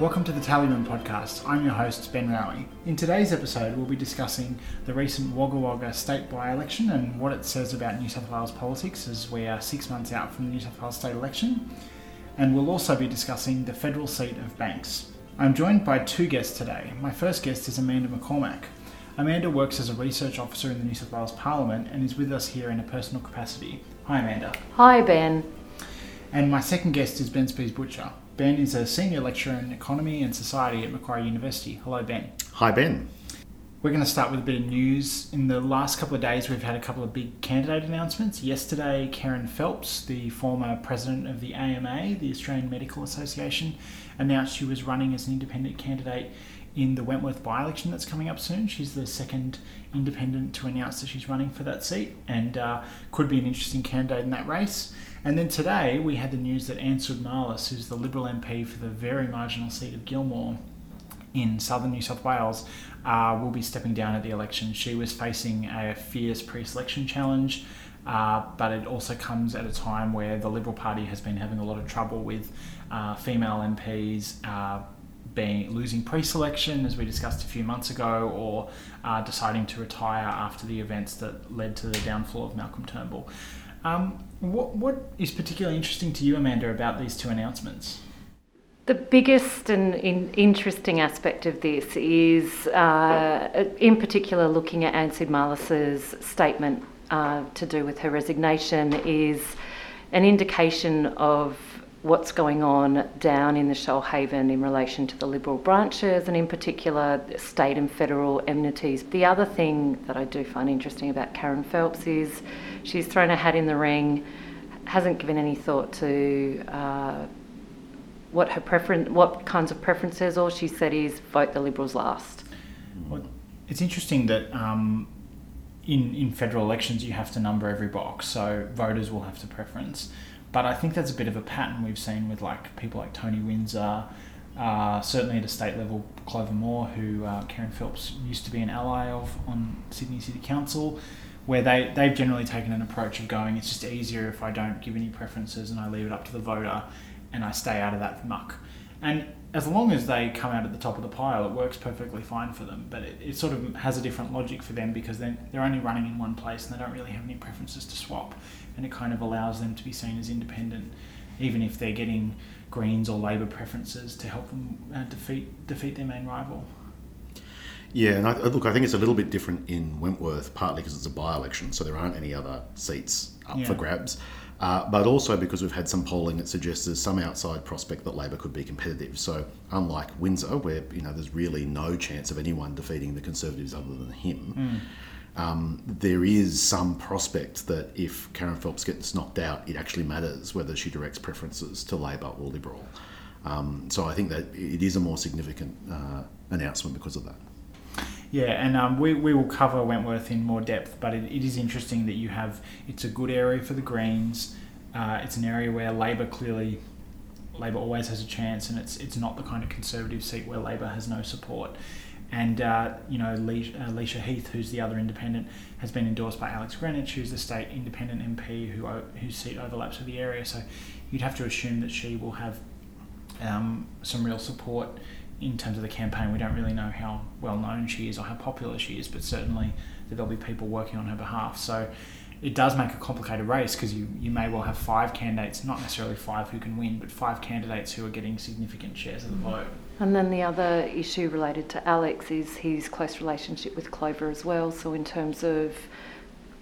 Welcome to the Tally Room podcast. I'm your host, Ben Raue. In today's episode, we'll be discussing the recent Wagga Wagga state by election and what it says about New South Wales politics as we are six months out from the New South Wales state election. And we'll also be discussing the federal seat of Banks. I'm joined by two guests today. My first guest is Amanda McCormack. Amanda works as a research officer in the New South Wales Parliament and is with us here in a personal capacity. Hi, Amanda. Hi, Ben. And my second guest is Ben Spies-Butcher. Ben is a senior lecturer in economy and society at Macquarie University. Hello, Ben. Hi, Ben. We're going to start with a bit of news. In the last couple of days, we've had a couple of big candidate announcements. Yesterday, Kerryn Phelps, the former president of the AMA, the Australian Medical Association, announced she was running as an independent candidate in the Wentworth by election that's coming up soon. She's the second independent to announce that she's running for that seat and uh, could be an interesting candidate in that race. And then today we had the news that Ann Sudmalis, who's the Liberal MP for the very marginal seat of Gilmore in southern New South Wales, uh, will be stepping down at the election. She was facing a fierce pre selection challenge. Uh, but it also comes at a time where the Liberal Party has been having a lot of trouble with uh, female MPs uh, being losing pre-selection, as we discussed a few months ago, or uh, deciding to retire after the events that led to the downfall of Malcolm Turnbull. Um, what, what is particularly interesting to you, Amanda, about these two announcements? The biggest and in interesting aspect of this is, uh, in particular, looking at Ann Sudmalis's statement uh, to do with her resignation, is an indication of what's going on down in the Shoalhaven in relation to the Liberal branches and, in particular, state and federal enmities. The other thing that I do find interesting about Kerryn Phelps is she's thrown her hat in the ring, hasn't given any thought to. Uh, what her preference, what kinds of preferences. All she said is vote the Liberals last. Well, it's interesting that um, in in federal elections you have to number every box, so voters will have to preference. But I think that's a bit of a pattern we've seen with like people like Tony Windsor, uh, certainly at a state level, Clover Moore, who uh, Kerryn Phelps used to be an ally of on Sydney City Council, where they, they've generally taken an approach of going, it's just easier if I don't give any preferences and I leave it up to the voter and I stay out of that muck. And as long as they come out at the top of the pile, it works perfectly fine for them. But it, it sort of has a different logic for them because then they're only running in one place and they don't really have any preferences to swap. And it kind of allows them to be seen as independent, even if they're getting Greens or Labor preferences to help them uh, defeat defeat their main rival. Yeah, and I, look, I think it's a little bit different in Wentworth, partly because it's a by-election, so there aren't any other seats up yeah. for grabs. Uh, but also because we've had some polling that suggests there's some outside prospect that Labor could be competitive. So unlike Windsor, where you know there's really no chance of anyone defeating the Conservatives other than him, mm. um, there is some prospect that if Kerryn Phelps gets knocked out, it actually matters whether she directs preferences to Labor or Liberal. Um, so I think that it is a more significant uh, announcement because of that. Yeah, and um, we, we will cover Wentworth in more depth, but it, it is interesting that you have it's a good area for the Greens. Uh, it's an area where Labor clearly Labor always has a chance, and it's it's not the kind of conservative seat where Labor has no support. And uh, you know, Licia uh, Heath, who's the other independent, has been endorsed by Alex Greenwich, who's the state independent MP who whose seat overlaps with the area. So you'd have to assume that she will have um, some real support in terms of the campaign, we don't really know how well known she is or how popular she is, but certainly that there'll be people working on her behalf. So it does make a complicated race because you, you may well have five candidates, not necessarily five who can win, but five candidates who are getting significant shares of the vote. And then the other issue related to Alex is his close relationship with Clover as well. So, in terms of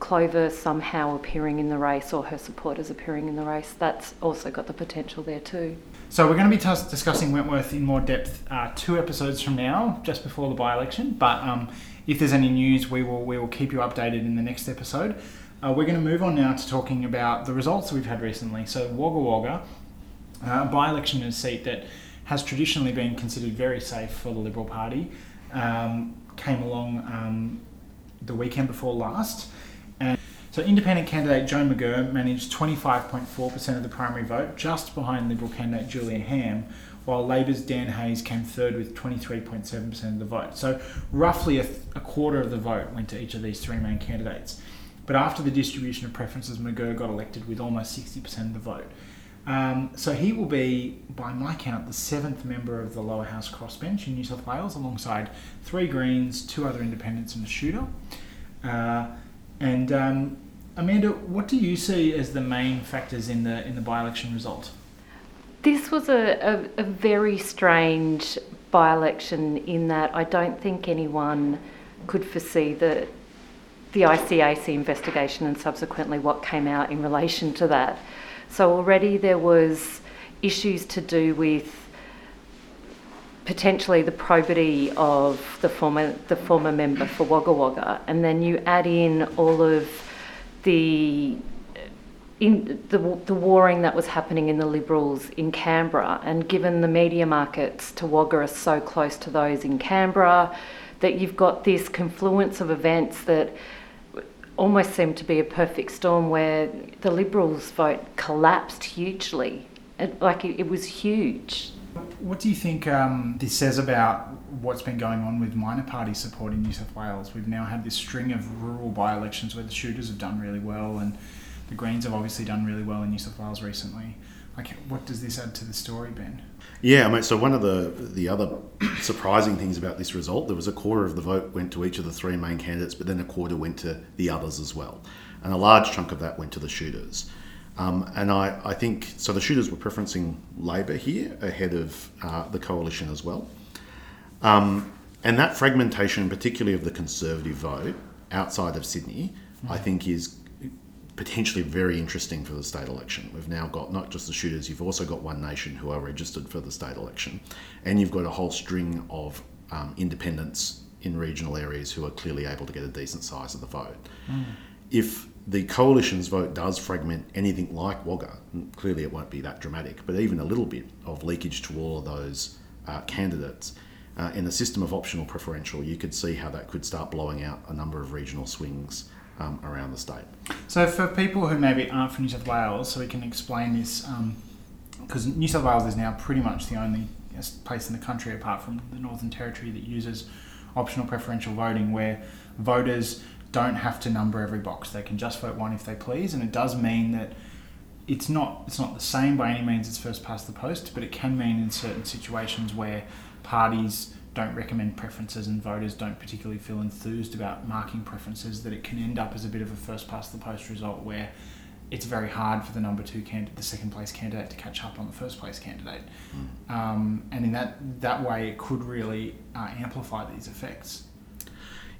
Clover somehow appearing in the race or her supporters appearing in the race, that's also got the potential there too. So we're going to be t- discussing Wentworth in more depth uh, two episodes from now, just before the by-election. But um, if there's any news, we will we will keep you updated in the next episode. Uh, we're going to move on now to talking about the results we've had recently. So Wagga Wagga, uh, by-election in a seat that has traditionally been considered very safe for the Liberal Party, um, came along um, the weekend before last. So independent candidate Joe McGirr managed 25.4% of the primary vote, just behind Liberal candidate Julia Ham, while Labor's Dan Hayes came third with 23.7% of the vote. So roughly a, th- a, quarter of the vote went to each of these three main candidates. But after the distribution of preferences, McGirr got elected with almost 60% of the vote. Um, so he will be, by my count, the seventh member of the lower house crossbench in New South Wales, alongside three Greens, two other independents, and a shooter. Uh, and um, Amanda, what do you see as the main factors in the in the by-election result? This was a, a, a very strange by-election in that I don't think anyone could foresee the the ICAC investigation and subsequently what came out in relation to that. So already there was issues to do with potentially the probity of the former the former member for Wagga Wagga, and then you add in all of the in the, the warring that was happening in the Liberals in Canberra, and given the media markets to Wagga are so close to those in Canberra, that you've got this confluence of events that almost seemed to be a perfect storm where the Liberals' vote collapsed hugely. It, like it, it was huge. What do you think um, this says about what's been going on with minor party support in New South Wales? We've now had this string of rural by elections where the shooters have done really well and the Greens have obviously done really well in New South Wales recently. Like, what does this add to the story, Ben? Yeah, I mean, so one of the the other surprising things about this result, there was a quarter of the vote went to each of the three main candidates, but then a quarter went to the others as well, and a large chunk of that went to the shooters. Um, and I, I think so. The shooters were preferencing Labor here ahead of uh, the coalition as well. Um, and that fragmentation, particularly of the Conservative vote outside of Sydney, mm-hmm. I think is potentially very interesting for the state election. We've now got not just the shooters, you've also got One Nation who are registered for the state election, and you've got a whole string of um, independents in regional areas who are clearly able to get a decent size of the vote. Mm. If the coalition's vote does fragment anything like Wagga, clearly it won't be that dramatic, but even a little bit of leakage to all of those uh, candidates. Uh, in a system of optional preferential, you could see how that could start blowing out a number of regional swings um, around the state. So, for people who maybe aren't from New South Wales, so we can explain this, because um, New South Wales is now pretty much the only place in the country, apart from the Northern Territory, that uses optional preferential voting, where voters don't have to number every box; they can just vote one if they please, and it does mean that it's not it's not the same by any means It's first past the post, but it can mean in certain situations where parties don't recommend preferences and voters don't particularly feel enthused about marking preferences, that it can end up as a bit of a first past the post result where it's very hard for the number two candidate, the second place candidate, to catch up on the first place candidate. Mm. Um, and in that that way, it could really uh, amplify these effects.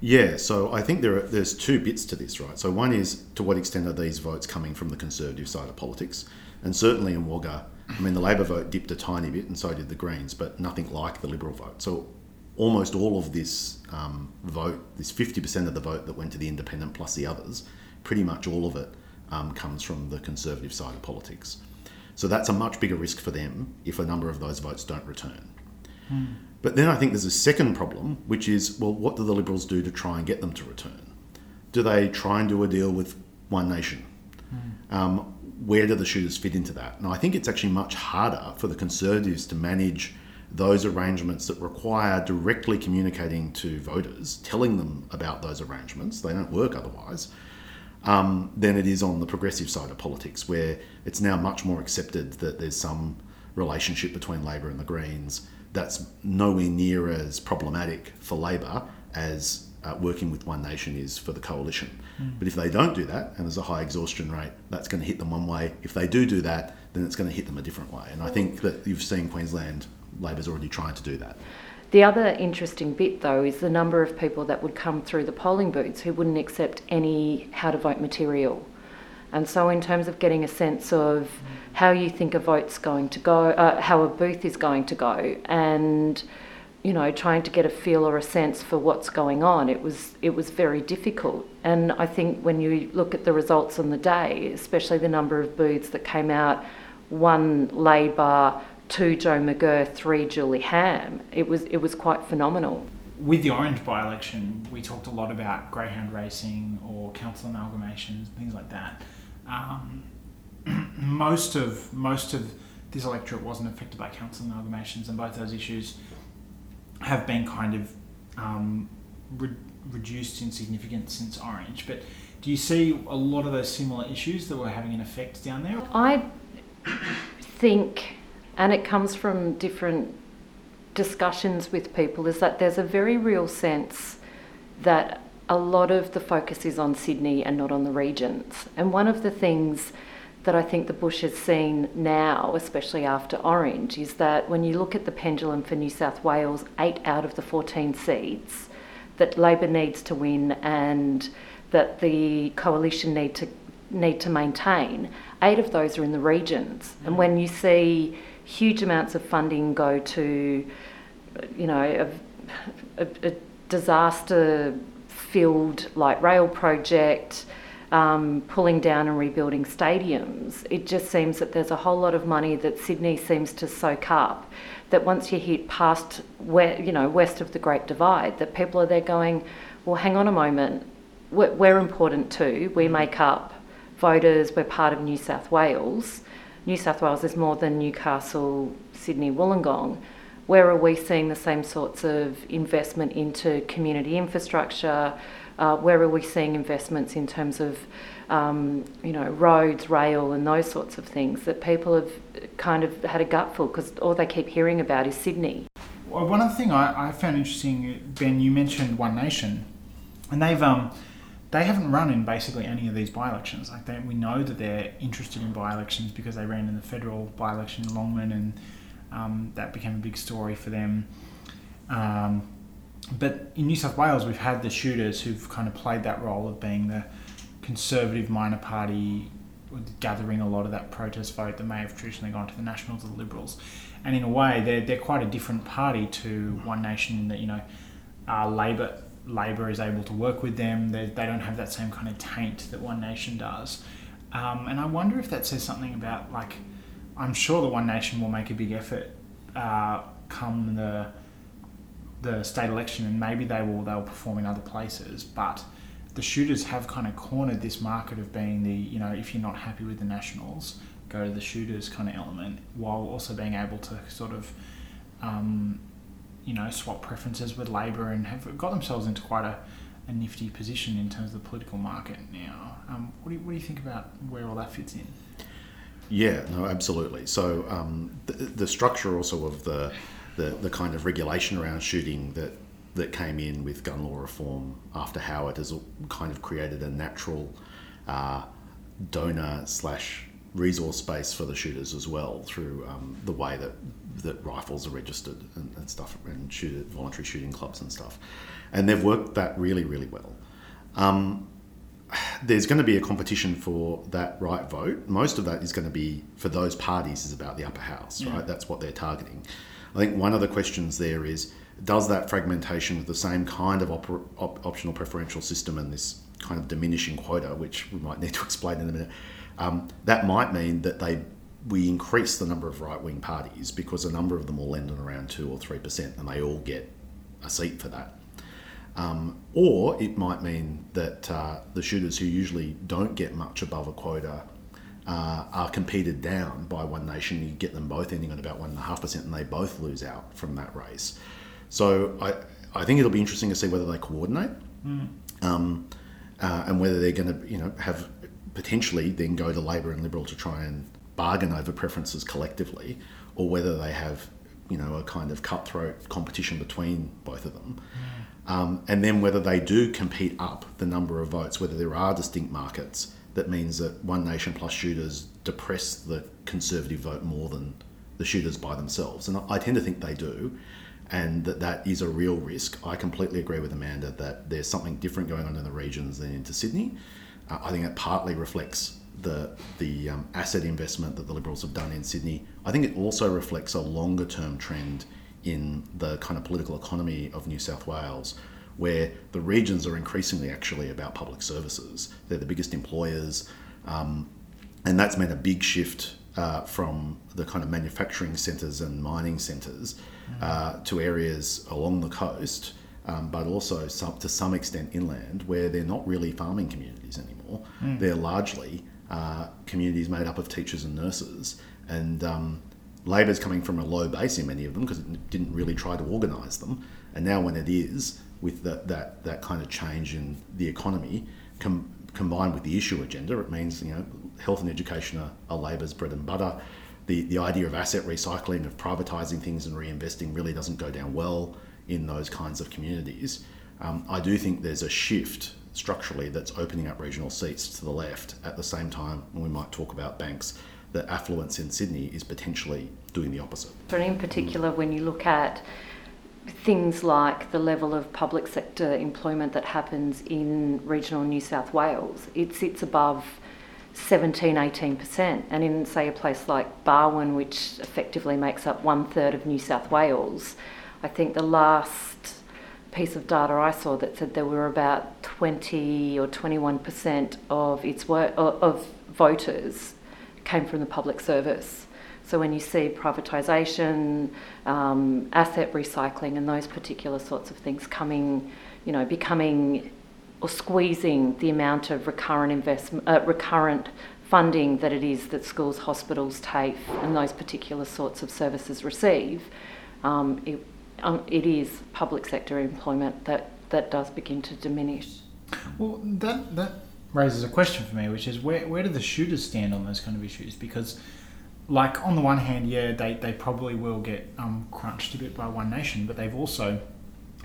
Yeah, so I think there are, there's two bits to this, right? So one is to what extent are these votes coming from the conservative side of politics, and certainly in Wagga, I mean the Labor vote dipped a tiny bit, and so did the Greens, but nothing like the Liberal vote. So almost all of this um, vote, this 50% of the vote that went to the independent plus the others, pretty much all of it um, comes from the conservative side of politics. So that's a much bigger risk for them if a number of those votes don't return. Mm. But then I think there's a second problem, which is well, what do the Liberals do to try and get them to return? Do they try and do a deal with One Nation? Mm. Um, where do the shooters fit into that? And I think it's actually much harder for the Conservatives to manage those arrangements that require directly communicating to voters, telling them about those arrangements, they don't work otherwise, um, than it is on the progressive side of politics, where it's now much more accepted that there's some relationship between Labor and the Greens that's nowhere near as problematic for Labor as uh, working with One Nation is for the coalition. Mm. But if they don't do that, and there's a high exhaustion rate, that's going to hit them one way. If they do do that, then it's going to hit them a different way. And I think that you've seen Queensland Labor's already trying to do that. The other interesting bit, though, is the number of people that would come through the polling booths who wouldn't accept any how to vote material. And so, in terms of getting a sense of how you think a vote's going to go, uh, how a booth is going to go, and you know, trying to get a feel or a sense for what's going on, it was it was very difficult. And I think when you look at the results on the day, especially the number of booths that came out, one Labor, two Joe McGirr, three Julie Ham. It was it was quite phenomenal. With the Orange by-election, we talked a lot about greyhound racing or council amalgamations, things like that. Um, most of most of this electorate wasn't affected by council amalgamations, and both those issues have been kind of um, re- reduced in significance since Orange. But do you see a lot of those similar issues that were having an effect down there? I think, and it comes from different discussions with people, is that there's a very real sense that a lot of the focus is on Sydney and not on the regions. And one of the things that I think the Bush has seen now, especially after Orange, is that when you look at the pendulum for New South Wales, eight out of the 14 seats that Labor needs to win and that the coalition need to need to maintain, eight of those are in the regions. And mm. when you see huge amounts of funding go to, you know, a, a, a disaster filled light rail project, um, pulling down and rebuilding stadiums. It just seems that there's a whole lot of money that Sydney seems to soak up. That once you hit past, where, you know, west of the Great Divide, that people are there going, well, hang on a moment, we're, we're important too. We make up voters. We're part of New South Wales. New South Wales is more than Newcastle, Sydney, Wollongong where are we seeing the same sorts of investment into community infrastructure? Uh, where are we seeing investments in terms of, um, you know, roads, rail, and those sorts of things that people have kind of had a gutful because all they keep hearing about is Sydney. Well, one other thing I, I found interesting, Ben, you mentioned One Nation, and they've um, they haven't run in basically any of these by-elections. Like they, we know that they're interested in by-elections because they ran in the federal by-election in Longman and um, that became a big story for them. Um, but in New South Wales, we've had the shooters who've kind of played that role of being the conservative minor party, gathering a lot of that protest vote that may have traditionally gone to the Nationals or the Liberals. And in a way, they're, they're quite a different party to One Nation in that, you know, uh, Labor Labor is able to work with them. They, they don't have that same kind of taint that One Nation does. Um, and I wonder if that says something about like I'm sure the One Nation will make a big effort uh, come the the state election, and maybe they will they'll perform in other places. But the shooters have kind of cornered this market of being the you know if you're not happy with the Nationals, go to the shooters kind of element, while also being able to sort of um, you know swap preferences with Labor and have got themselves into quite a, a nifty position in terms of the political market now. Um, what, do you, what do you think about where all that fits in? Yeah, no, absolutely. So um, the, the, structure also of the, the, the kind of regulation around shooting that that came in with gun law reform after Howard has kind of created a natural uh, donor slash resource space for the shooters as well through um, the way that that rifles are registered and, and stuff and shoot voluntary shooting clubs and stuff, and they've worked that really really well. Um, there's going to be a competition for that right vote. Most of that is going to be for those parties is about the upper house, yeah. right? That's what they're targeting. I think one of the questions there is does that fragmentation of the same kind of op- op- optional preferential system and this kind of diminishing quota, which we might need to explain in a minute, um, that might mean that they we increase the number of right wing parties because a number of them will end on around two or three percent, and they all get a seat for that. Um, or it might mean that uh, the shooters who usually don't get much above a quota uh, are competed down by One Nation. You get them both ending on about 1.5%, and they both lose out from that race. So I, I think it'll be interesting to see whether they coordinate mm. um, uh, and whether they're going to you know, have potentially then go to Labor and Liberal to try and bargain over preferences collectively, or whether they have you know a kind of cutthroat competition between both of them. Um, and then whether they do compete up the number of votes, whether there are distinct markets, that means that One Nation plus shooters depress the Conservative vote more than the shooters by themselves. And I tend to think they do, and that that is a real risk. I completely agree with Amanda that there's something different going on in the regions than into Sydney. Uh, I think it partly reflects the the um, asset investment that the Liberals have done in Sydney. I think it also reflects a longer term trend in the kind of political economy of New South Wales, where the regions are increasingly actually about public services. They're the biggest employers, um, and that's meant a big shift uh, from the kind of manufacturing centres and mining centres uh, to areas along the coast. Um, but also some, to some extent inland, where they're not really farming communities anymore. Mm. They're largely uh, communities made up of teachers and nurses, and um, Labor's coming from a low base in many of them because it didn't really try to organise them, and now when it is with the, that that kind of change in the economy, com- combined with the issue agenda, it means you know health and education are, are Labor's bread and butter. the, the idea of asset recycling, of privatising things and reinvesting really doesn't go down well in those kinds of communities. Um, I do think there's a shift structurally that's opening up regional seats to the left at the same time, and we might talk about banks, that affluence in Sydney is potentially doing the opposite. And in particular, when you look at things like the level of public sector employment that happens in regional New South Wales, it sits above 17, 18%. And in, say, a place like Barwon, which effectively makes up one third of New South Wales, I think the last piece of data I saw that said there were about 20 or 21% of its of voters came from the public service. So when you see privatisation, um, asset recycling, and those particular sorts of things coming, you know, becoming or squeezing the amount of recurrent investment, uh, recurrent funding that it is that schools, hospitals, TAFE, and those particular sorts of services receive, um, it, um, it is public sector employment that, that does begin to diminish. Well, that that raises a question for me, which is where where do the shooters stand on those kind of issues? Because, like on the one hand, yeah, they, they probably will get um, crunched a bit by One Nation, but they've also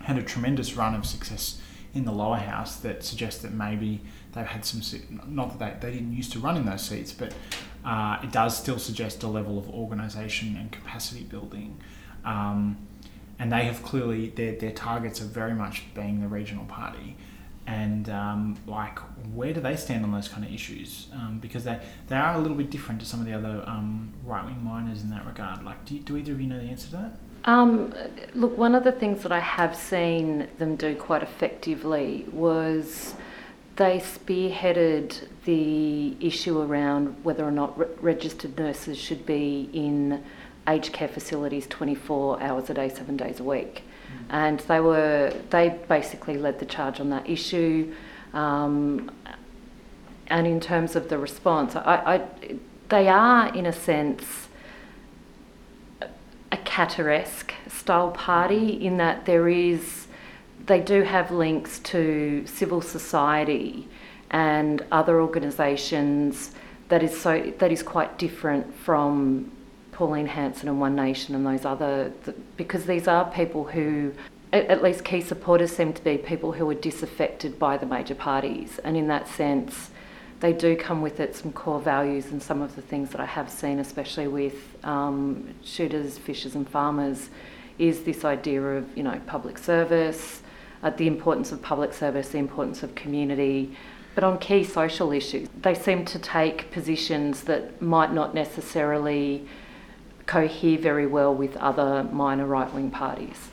had a tremendous run of success in the lower house that suggests that maybe they've had some not that they, they didn't used to run in those seats, but uh, it does still suggest a level of organisation and capacity building. Um, and they have clearly their, their targets are very much being the regional party. And um, like where do they stand on those kind of issues? Um, because they, they are a little bit different to some of the other um, right-wing miners in that regard. Like do, do either of you know the answer to that? Um, look one of the things that i have seen them do quite effectively was they spearheaded the issue around whether or not re- registered nurses should be in aged care facilities 24 hours a day, seven days a week. Mm. And they were they basically led the charge on that issue. Um, and in terms of the response, I, I, they are in a sense a Katter-esque style party in that there is they do have links to civil society and other organisations that is so that is quite different from Pauline Hanson and One Nation and those other, because these are people who, at least key supporters seem to be people who are disaffected by the major parties. And in that sense, they do come with it some core values and some of the things that I have seen, especially with um, shooters, fishers, and farmers, is this idea of you know public service, uh, the importance of public service, the importance of community. But on key social issues, they seem to take positions that might not necessarily cohere very well with other minor right wing parties.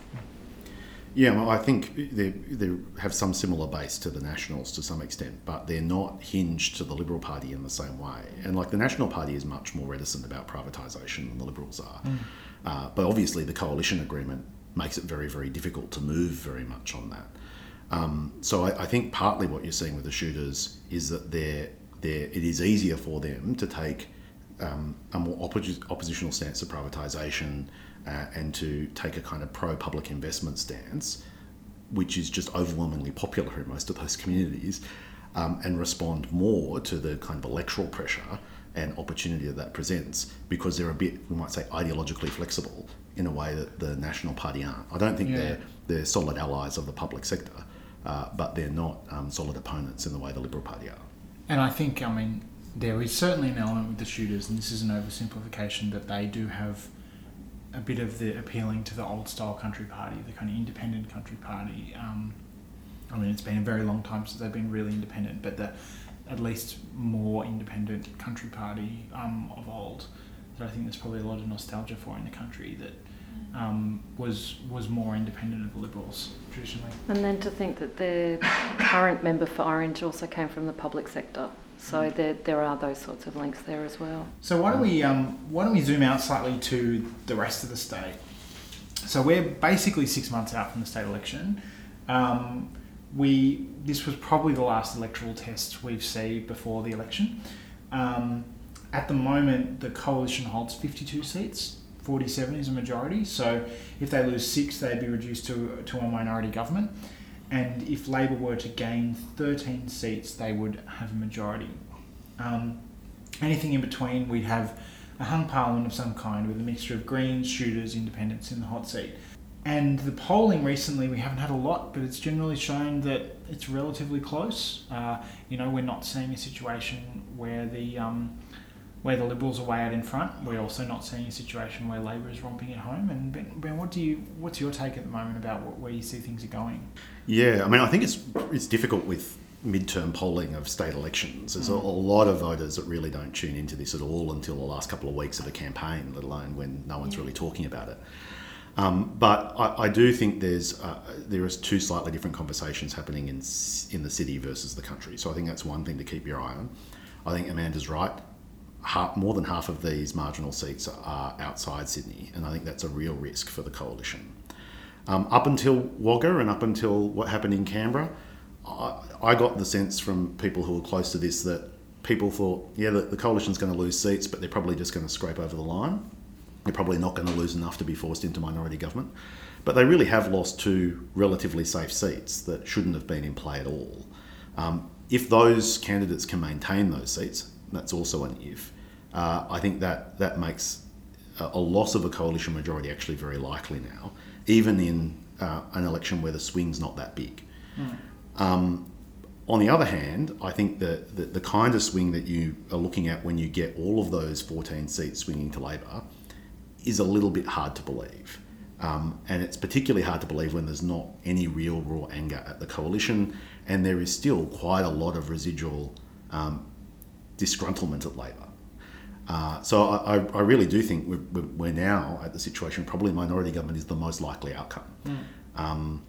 Yeah, well, I think they, they have some similar base to the Nationals to some extent, but they're not hinged to the Liberal Party in the same way. And like the National Party is much more reticent about privatisation than the Liberals are. Mm. Uh, but obviously, the coalition agreement makes it very, very difficult to move very much on that. Um, so I, I, think partly what you're seeing with the shooters is that they're, they're, it is easier for them to take um, a more oppo- oppositional stance to privatisation uh, and to take a kind of pro public investment stance, which is just overwhelmingly popular in most of those communities, um, and respond more to the kind of electoral pressure and opportunity that that presents because they're a bit, we might say, ideologically flexible in a way that the National Party aren't. I don't think yeah. they're, they're solid allies of the public sector, uh, but they're not um, solid opponents in the way the Liberal Party are. And I think, I mean, there is certainly an element with the shooters, and this is an oversimplification, that they do have a bit of the appealing to the old style country party, the kind of independent country party. Um, I mean, it's been a very long time since they've been really independent, but the at least more independent country party um, of old that I think there's probably a lot of nostalgia for in the country that um, was was more independent of the Liberals traditionally. And then to think that the current member for Orange also came from the public sector. So there, there are those sorts of links there as well. So why don't we um, why don't we zoom out slightly to the rest of the state? So we're basically six months out from the state election. Um, we this was probably the last electoral test we've seen before the election. Um, at the moment, the coalition holds 52 seats. 47 is a majority. So if they lose six, they'd be reduced to, to a minority government and if Labor were to gain 13 seats, they would have a majority. Um, anything in between, we'd have a hung parliament of some kind with a mixture of Greens, shooters, independents in the hot seat. And the polling recently, we haven't had a lot, but it's generally shown that it's relatively close. Uh, you know, we're not seeing a situation where the um, where the Liberals are way out in front. We're also not seeing a situation where Labor is romping at home. And Ben, ben what do you what's your take at the moment about what, where you see things are going? Yeah, I mean, I think it's it's difficult with midterm polling of state elections. There's mm. a, a, lot of voters that really don't tune into this at all until the last couple of weeks of a campaign, let alone when no one's really talking about it. Um, but I, I, do think there's uh, there is two slightly different conversations happening in in the city versus the country. So I think that's one thing to keep your eye on. I think Amanda's right. Half, more than half of these marginal seats are outside Sydney, and I think that's a real risk for the coalition. Um, up until Wagga and up until what happened in Canberra, I, I, got the sense from people who were close to this that people thought, yeah, the, the coalition's going to lose seats, but they're probably just going to scrape over the line. They're probably not going to lose enough to be forced into minority government. But they really have lost two relatively safe seats that shouldn't have been in play at all. Um, if those candidates can maintain those seats, that's also an if. Uh, I think that that makes a, loss of a coalition majority actually very likely now, even in uh, an election where the swing's not that big. Mm. Um, on the other hand, I think that the, the kind of swing that you are looking at when you get all of those 14 seats swinging to Labor is a little bit hard to believe. Um, and it's particularly hard to believe when there's not any real raw anger at the coalition, and there is still quite a lot of residual um, disgruntlement at Labor. Uh, so I, I, really do think we're, we're, now at the situation probably minority government is the most likely outcome. Mm. Um,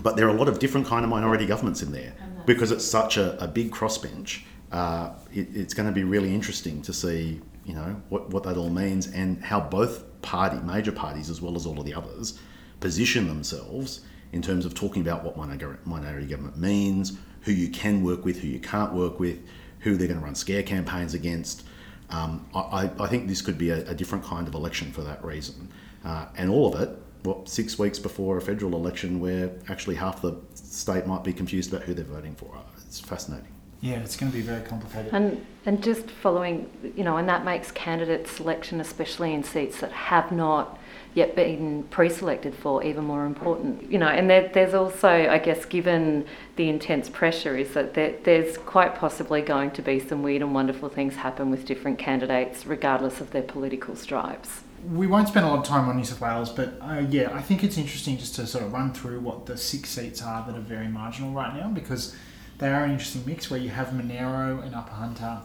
but there are a lot of different kind of minority governments in there because it's such a, a big crossbench. Uh, it, it's going to be really interesting to see, you know, what, what that all means and how both party, major parties, as well as all of the others, position themselves in terms of talking about what minority government means, who you can work with, who you can't work with, who they're going to run scare campaigns against. Um, I, I, think this could be a, a, different kind of election for that reason. Uh, and all of it, what, six weeks before a federal election where actually half the state might be confused about who they're voting for. It's fascinating. Yeah, it's going to be very complicated. And and just following, you know, and that makes candidate selection, especially in seats that have not yet been pre-selected for, even more important. You know, and there, there's also, I guess, given the intense pressure, is that there, there's quite possibly going to be some weird and wonderful things happen with different candidates, regardless of their political stripes. We won't spend a lot of time on New South Wales, but uh, yeah, I think it's interesting just to sort of run through what the six seats are that are very marginal right now because they are an interesting mix where you have Monaro and Upper Hunter,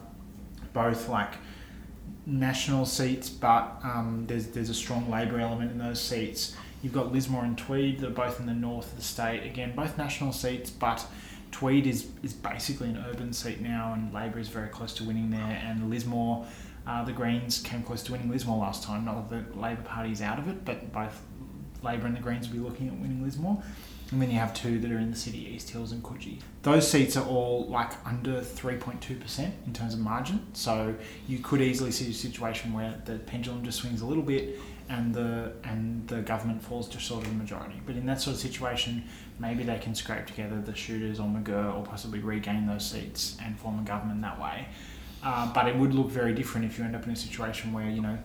both like national seats, but um, there's there's a strong Labor element in those seats. You've got Lismore and Tweed that are both in the north of the state. Again, both national seats, but Tweed is is basically an urban seat now, and Labor is very close to winning there. And Lismore, uh, the Greens came close to winning Lismore last time. Not that the Labor Party is out of it, but both Labor and the Greens will be looking at winning Lismore. And then you have two that are in the city, East Hills and Coogee. Those seats are all like under 3.2% in terms of margin. So you could easily see a situation where the pendulum just swings a little bit and the and the government falls to sort of the majority. But in that sort of situation, maybe they can scrape together the shooters or McGirr or possibly regain those seats and form a government that way. Uh, but it would look very different if you end up in a situation where, you know,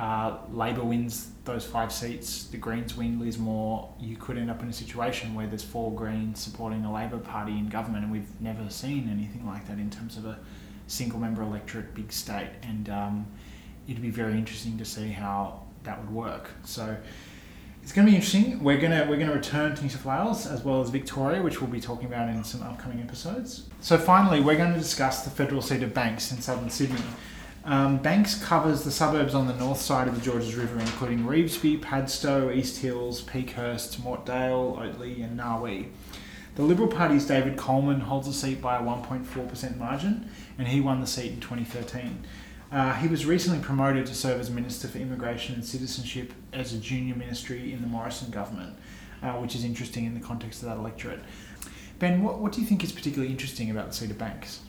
uh, Labor wins those five seats, the Greens win Lismore, you could end up in a situation where there's four Greens supporting the Labor Party in government, and we've never seen anything like that in terms of a single member electorate, big state, and um, it'd be very interesting to see how that would work. So it's going to be interesting. We're going to we're going to return to New South Wales as well as Victoria, which we'll be talking about in some upcoming episodes. So finally, we're going to discuss the federal seat of Banks in southern Sydney. Um, Banks covers the suburbs on the north side of the Georges River, including Revesby, Padstow, East Hills, Peakhurst, Mortdale, Oatley, and Narwee. The Liberal Party's David Coleman holds a seat by a 1.4% margin, and he won the seat in 2013. Uh, he was recently promoted to serve as Minister for Immigration and Citizenship as a junior ministry in the Morrison government, uh, which is interesting in the context of that electorate. Ben, what, what do you think is particularly interesting about the seat of Banks?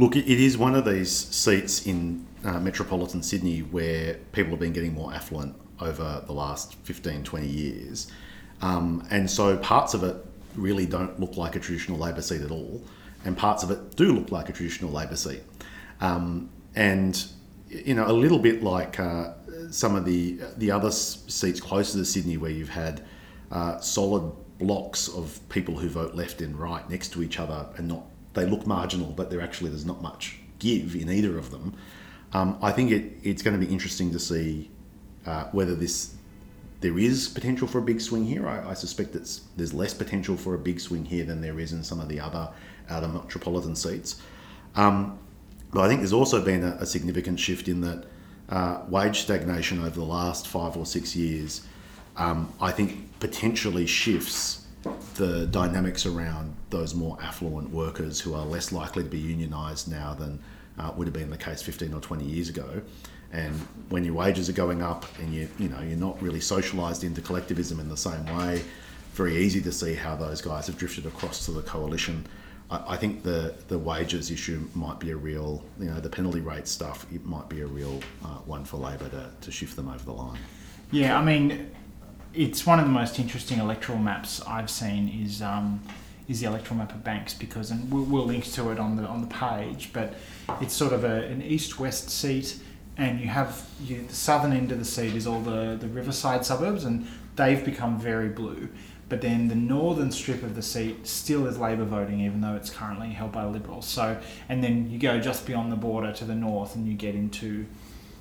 Look, it is one of these seats in uh, metropolitan Sydney where people have been getting more affluent over the last 15, 20 years. Um, and so parts of it really don't look like a traditional Labor seat at all, and parts of it do look like a traditional Labor seat. Um, and you know, a little bit like uh, some of the the other seats closer to Sydney, where you've had uh, solid blocks of people who vote left and right next to each other, and not they look marginal, but they're actually there's not much give in either of them. Um, I think it, it's going to be interesting to see uh, whether this there is potential for a big swing here. I, I suspect it's there's less potential for a big swing here than there is in some of the other outer metropolitan seats. Um, but I think there's also been a, a significant shift in that uh, wage stagnation over the last five or six years. Um, I think potentially shifts the dynamics around those more affluent workers who are less likely to be unionised now than uh, would have been the case 15 or 20 years ago. And when your wages are going up and you you know you're not really socialised into collectivism in the same way, very easy to see how those guys have drifted across to the coalition. I, I think the the wages issue might be a real you know the penalty rate stuff. It might be a real uh, one for Labor to, to shift them over the line. Yeah, I mean, it's one of the most interesting electoral maps I've seen. Is um, is the electoral map of Banks because, and we'll, we'll link to it on the on the page, but it's sort of a, an east-west seat and you have you, the southern end of the seat is all the, the riverside suburbs, and they've become very blue. But then the northern strip of the seat still is Labor voting, even though it's currently held by Liberals. So, and then you go just beyond the border to the north, and you get into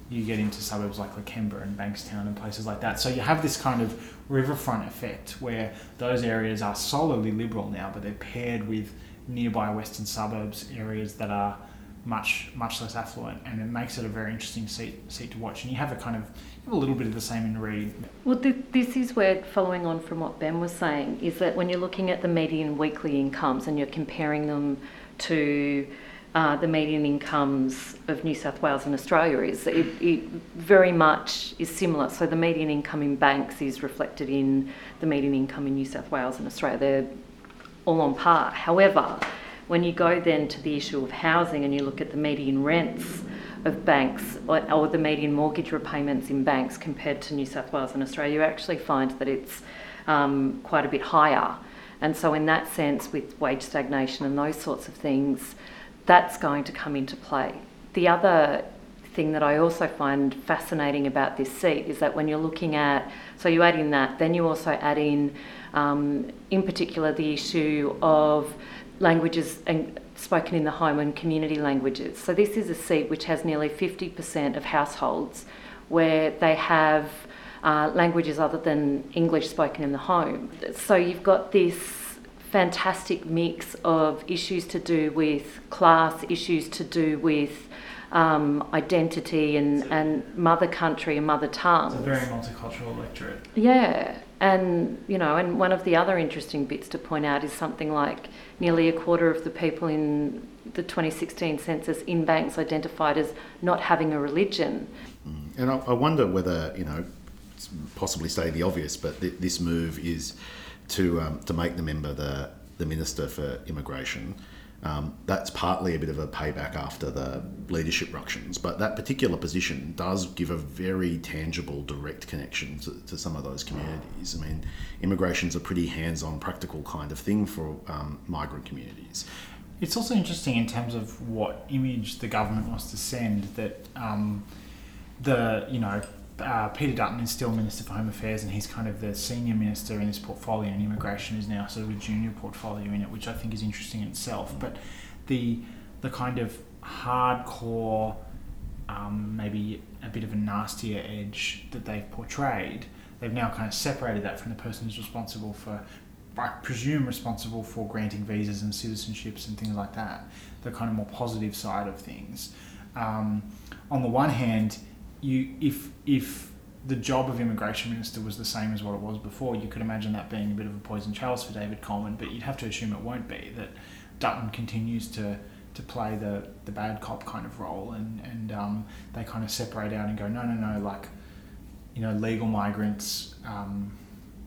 you get into suburbs like Lakemba and Bankstown and places like that. So you have this kind of riverfront effect where those areas are solidly Liberal now, but they're paired with nearby western suburbs areas that are much much less affluent, and it makes it a very interesting seat seat to watch. And you have a kind of have a little bit of the same in Reid. Well, th- this is where following on from what Ben was saying is that when you're looking at the median weekly incomes and you're comparing them to uh, the median incomes of New South Wales and Australia is it, it, very much is similar. So the median income in banks is reflected in the median income in New South Wales and Australia. They're all on par. However, when you go then to the issue of housing and you look at the median rents of banks or, or the median mortgage repayments in banks compared to New South Wales and Australia, you actually find that it's um, quite a bit higher. And so, in that sense, with wage stagnation and those sorts of things, that's going to come into play. The other thing that I also find fascinating about this seat is that when you're looking at, so you add in that, then you also add in, um, in particular, the issue of languages and spoken in the home and community languages. So this is a seat which has nearly 50% of households where they have uh, languages other than English spoken in the home. So you've got this fantastic mix of issues to do with class, issues to do with um, identity and, and mother country and mother tongue. It's a very multicultural electorate. Yeah, and you know, and one of the other interesting bits to point out is something like nearly a quarter of the people in the 2016 census in banks identified as not having a religion. Mm. And I, I wonder whether you know, possibly say the obvious, but th- this move is to um, to make the member the the minister for immigration. Um, that's partly a bit of a payback after the leadership ructions, but that particular position does give a very tangible, direct connection to, to some of those communities. I mean, immigration's a pretty hands on, practical kind of thing for um, migrant communities. It's also interesting in terms of what image the government wants to send that um, the, you know, uh, Peter Dutton is still Minister for Home Affairs and he's kind of the senior minister in this portfolio, and immigration is now sort of a junior portfolio in it, which I think is interesting in itself. But the the kind of hardcore, um, maybe a bit of a nastier edge that they've portrayed, they've now kind of separated that from the person who's responsible for, I presume, responsible for granting visas and citizenships and things like that. The kind of more positive side of things. Um, on the one hand, you if if the job of immigration minister was the same as what it was before, you could imagine that being a bit of a poison chalice for David Coleman. But you'd have to assume it won't be. That Dutton continues to to play the the bad cop kind of role, and and um, they kind of separate out and go, no, no, no, like you know, legal migrants, um,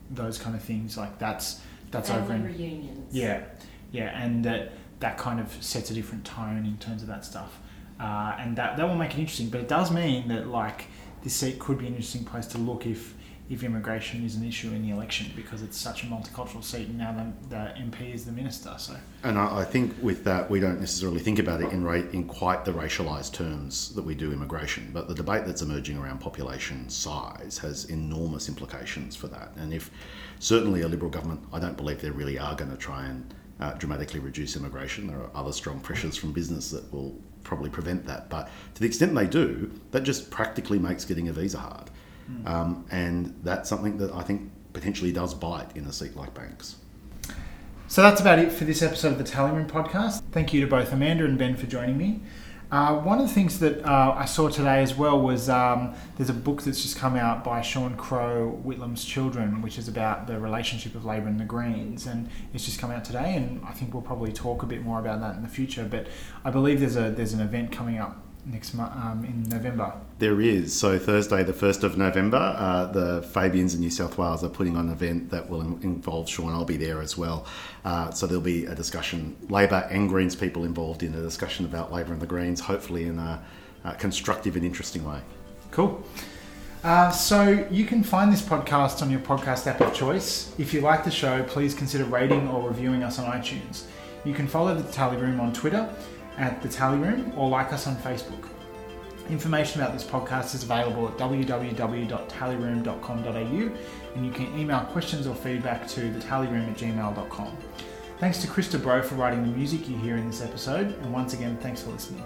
those kind of things. Like that's that's Family over in reunions. yeah, yeah, and that that kind of sets a different tone in terms of that stuff uh, and that that will make it interesting. But it does mean that like this seat could be an interesting place to look if if immigration is an issue in the election because it's such a multicultural seat and now the, the MP is the minister. So, and I, I think with that we don't necessarily think about it in ra- in quite the racialised terms that we do immigration, but the debate that's emerging around population size has enormous implications for that. And if certainly a Liberal government, I don't believe they really are going to try and uh, dramatically reduce immigration. There are other strong pressures from business that will probably prevent that. But to the extent they do, that just practically makes getting a visa hard. Mm. Um, and that's something that I think potentially does bite in a seat like Banks. So that's about it for this episode of the Tally Room podcast. Thank you to both Amanda and Ben for joining me. Uh, one of the things that uh, I saw today as well was um, there's a book that's just come out by Shaun Crowe, Whitlam's Children, which is about the relationship of Labor and the Greens, and it's just come out today. And I think we'll probably talk a bit more about that in the future. But I believe there's a there's an event coming up next month um, in November. There is. So Thursday, the first of November, uh, the Fabians in New South Wales are putting on an event that will involve Shaun. I'll be there as well. Uh, so there'll be a discussion, Labor and Greens people involved in a discussion about Labor and the Greens, hopefully in a, a constructive and interesting way. Cool. Uh, so you can find this podcast on your podcast app of choice. If you like the show, please consider rating or reviewing us on iTunes. You can follow the Tally Room on Twitter at the Tally Room or like us on Facebook. Information about this podcast is available at www.tallyroom.com.au and you can email questions or feedback to thetallyroom at gmail.com. Thanks to Krista Bro for writing the music you hear in this episode, and once again, thanks for listening.